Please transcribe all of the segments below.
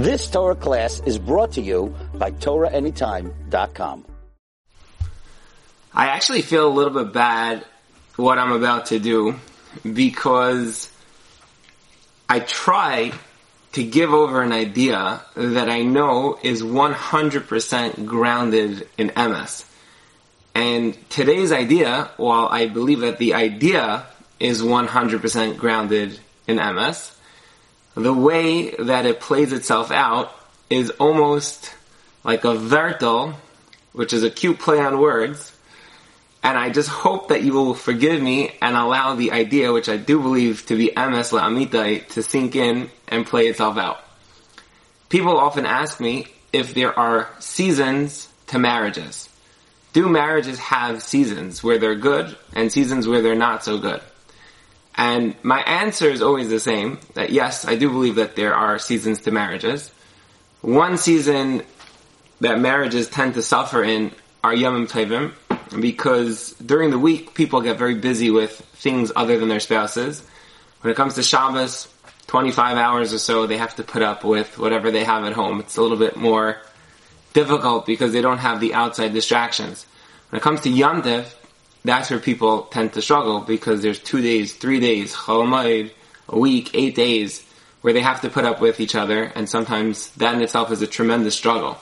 This Torah class is brought to you by TorahAnytime.com. I actually feel a little bit bad what I'm about to do because I try to give over an idea that I know is 100% grounded in emes. And today's idea, while I believe that the idea is 100% grounded in emes, the way that it plays itself out is almost like a vertel, which is a cute play on words. And I just hope that you will forgive me and allow the idea, which I do believe to be emes la'amitai, to sink in and play itself out. People often ask me if there are seasons to marriages. Do marriages have seasons where they're good and seasons where they're not so good? And my answer is always the same, that yes, I do believe that there are seasons to marriages. One season that marriages tend to suffer in are Yom Tovim, because during the week, people get very busy with things other than their spouses. When it comes to Shabbos, 25 hours or so, they have to put up with whatever they have at home. It's a little bit more difficult because they don't have the outside distractions. When it comes to Yom Tov, that's where people tend to struggle because there's two days, three days, Chol a week, eight days, where they have to put up with each other, and sometimes that in itself is a tremendous struggle.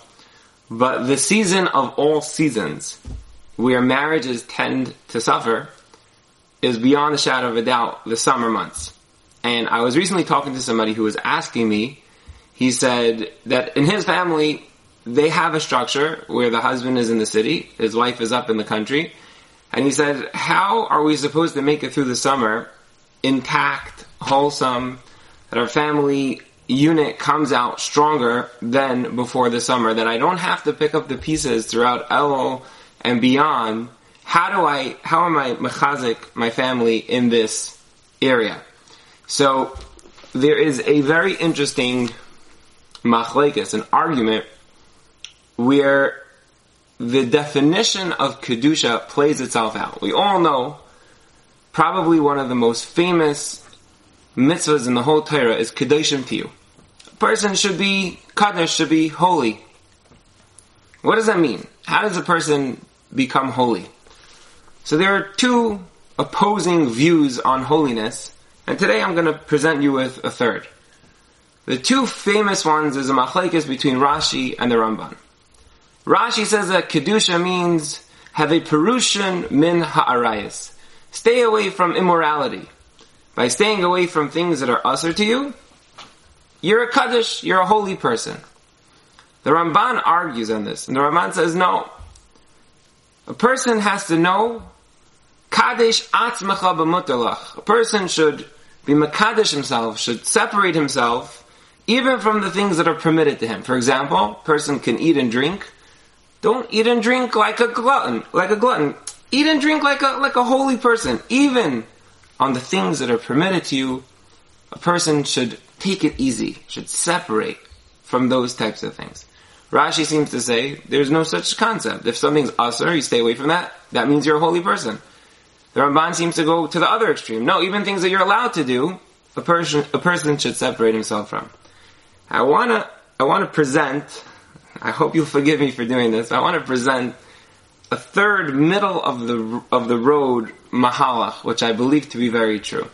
But the season of all seasons, where marriages tend to suffer, is beyond a shadow of a doubt the summer months. And I was recently talking to somebody who was asking me, he said that in his family, they have a structure where the husband is in the city, his wife is up in the country, and he said, how are we supposed to make it through the summer intact, wholesome, that our family unit comes out stronger than before the summer, that I don't have to pick up the pieces throughout Elul and beyond. How do I, how am I mechazik my family in this area? So, there is a very interesting machlokes, an argument where the definition of Kedusha plays itself out. We all know probably one of the most famous mitzvahs in the whole Torah is Kedoshim Tihyu. A person should be, Kadosh should be holy. What does that mean? How does a person become holy? So there are two opposing views on holiness, and today I'm going to present you with a third. The two famous ones is a machlokes between Rashi and the Ramban. Rashi says that Kedusha means have a Perushim min ha'arayas. Stay away from immorality. By staying away from things that are assur to you, you're a Kaddish, you're a holy person. The Ramban argues on this, and the Ramban says no. A person has to know Kaddish atzmacha b'mutalach. A person should be Mekadesh himself, should separate himself even from the things that are permitted to him. For example, a person can eat and drink, don't eat and drink like a glutton, like a glutton. Eat and drink like a, like a holy person. Even on the things that are permitted to you, a person should take it easy, should separate from those types of things. Rashi seems to say there's no such concept. If something's assur, you stay away from that. That means you're a holy person. The Ramban seems to go to the other extreme. No, even things that you're allowed to do, a person a person should separate himself from. I wanna I wanna present I hope you'll forgive me for doing this. I want to present a third middle of the of the road mehalech, which I believe to be very true.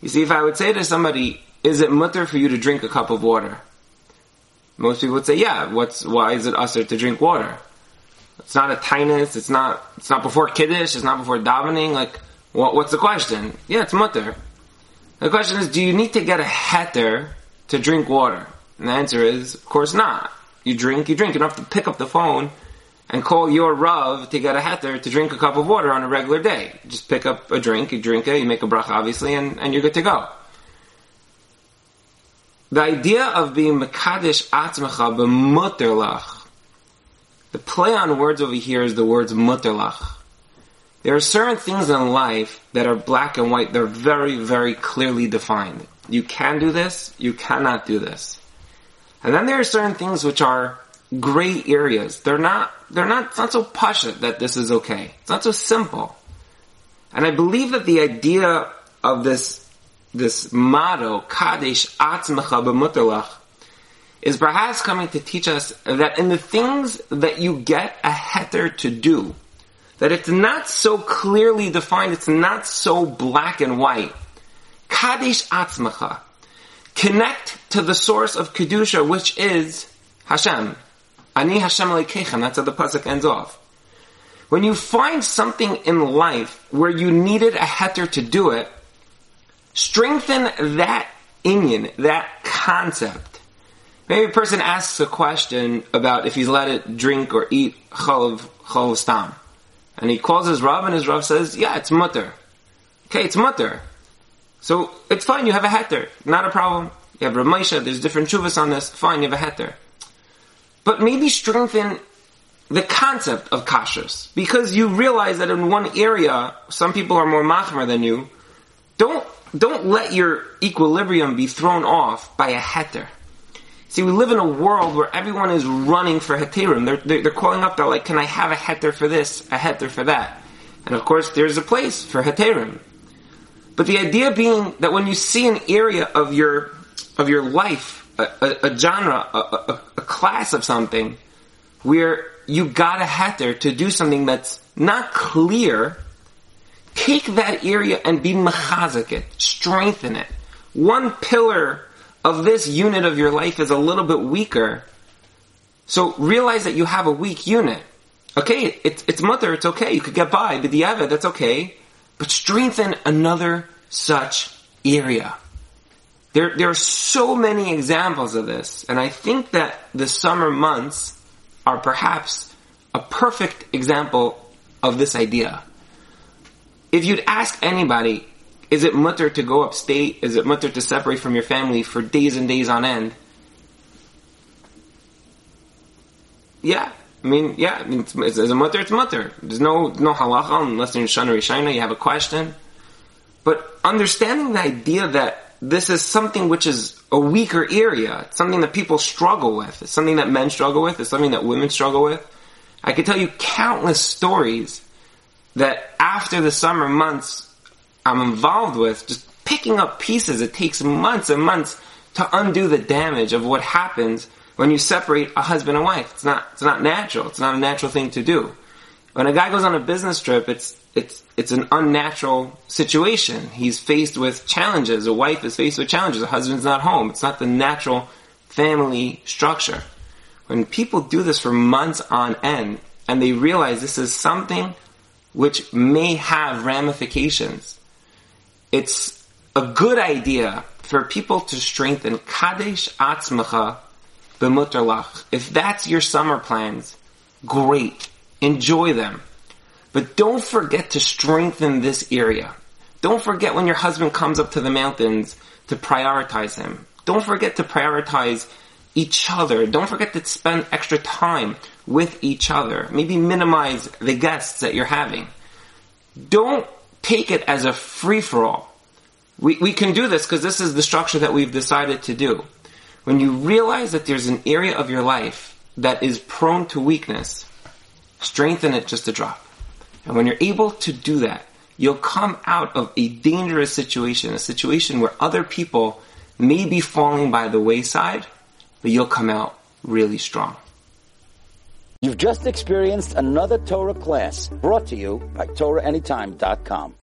You see, if I would say to somebody, "Is it mutter for you to drink a cup of water?" Most people would say, "Yeah." What's why is it assur to drink water? It's not a taanis. It's not. It's not before kiddush. It's not before davening. Like, what, what's the question? Yeah, it's mutter. The question is, do you need to get a heter to drink water? And the answer is, of course not. You drink, you drink. You don't have to pick up the phone and call your Rav to get a heter to drink a cup of water on a regular day. Just pick up a drink, you drink it, you make a bracha obviously, and, and you're good to go. The idea of being Mekadesh Atzmacha b'muterlach, the play on words over here is the words muterlach. There are certain things in life that are black and white, they're very, very clearly defined. You can do this, you cannot do this. And then there are certain things which are gray areas. They're not, they're not, it's not so pasha that this is okay. It's not so simple. And I believe that the idea of this, this motto, Kadesh Atzmecha B'mutalach, is perhaps coming to teach us that in the things that you get a heter to do, that it's not so clearly defined, it's not so black and white. Kadesh atzmacha. Connect to the source of Kedusha, which is Hashem. Ani Hashem Elokeichem. That's how the pasuk ends off. When you find something in life where you needed a heter to do it, strengthen that inyan, that concept. Maybe a person asks a question about if he's allowed to drink or eat chalav, chalav stam. And he calls his Rav and his Rav says, yeah, it's mutter. Okay, it's mutter. So it's fine, you have a heter. Not a problem. You have Rav Moshe, there's different chuvas on this. Fine, you have a heter. But maybe strengthen the concept of kashrus. Because you realize that in one area, some people are more machmir than you. Don't, don't let your equilibrium be thrown off by a heter. See, we live in a world where everyone is running for heterim. They're, they're, they're, calling up, they're like, can I have a heter for this, a heter for that? And of course, there's a place for heterim. But the idea being that when you see an area of your, of your life, a, a, a genre, a, a, class of something, where you got a heter to do something that's not clear, take that area and be mechazik it, strengthen it. One pillar of this unit of your life is a little bit weaker. So realize that you have a weak unit. Okay, it's, it's mother, it's okay, you could get by, but the Eva, that's okay. But strengthen another such area. There, there are so many examples of this, and I think that the summer months are perhaps a perfect example of this idea. If you'd ask anybody, is it mutter to go upstate? Is it mutter to separate from your family for days and days on end? Yeah. I mean, yeah, it's, it's, it's a mutter, it's mutter. There's no, no halacha unless you're in Shana Rishona, you have a question. But understanding the idea that this is something which is a weaker area, it's something that people struggle with, it's something that men struggle with, it's something that women struggle with. I could tell you countless stories that after the summer months I'm involved with, just picking up pieces. It takes months and months to undo the damage of what happens when you separate a husband and wife. It's not, it's not natural. It's not a natural thing to do. When a guy goes on a business trip, it's, it's, it's an unnatural situation. He's faced with challenges. A wife is faced with challenges. A husband's not home. It's not the natural family structure. When people do this for months on end and they realize this is something which may have ramifications it's a good idea for people to strengthen Kadesh Atzmacha b'muterlach. If that's your summer plans, great. Enjoy them. But don't forget to strengthen this area. Don't forget when your husband comes up to the mountains to prioritize him. Don't forget to prioritize each other. Don't forget to spend extra time with each other. Maybe minimize the guests that you're having. Don't take it as a free for all. We, we can do this because this is the structure that we've decided to do. When you realize that there's an area of your life that is prone to weakness, strengthen it just a drop. And when you're able to do that, you'll come out of a dangerous situation, a situation where other people may be falling by the wayside, but you'll come out really strong. You've just experienced another Torah class brought to you by TorahAnytime.com.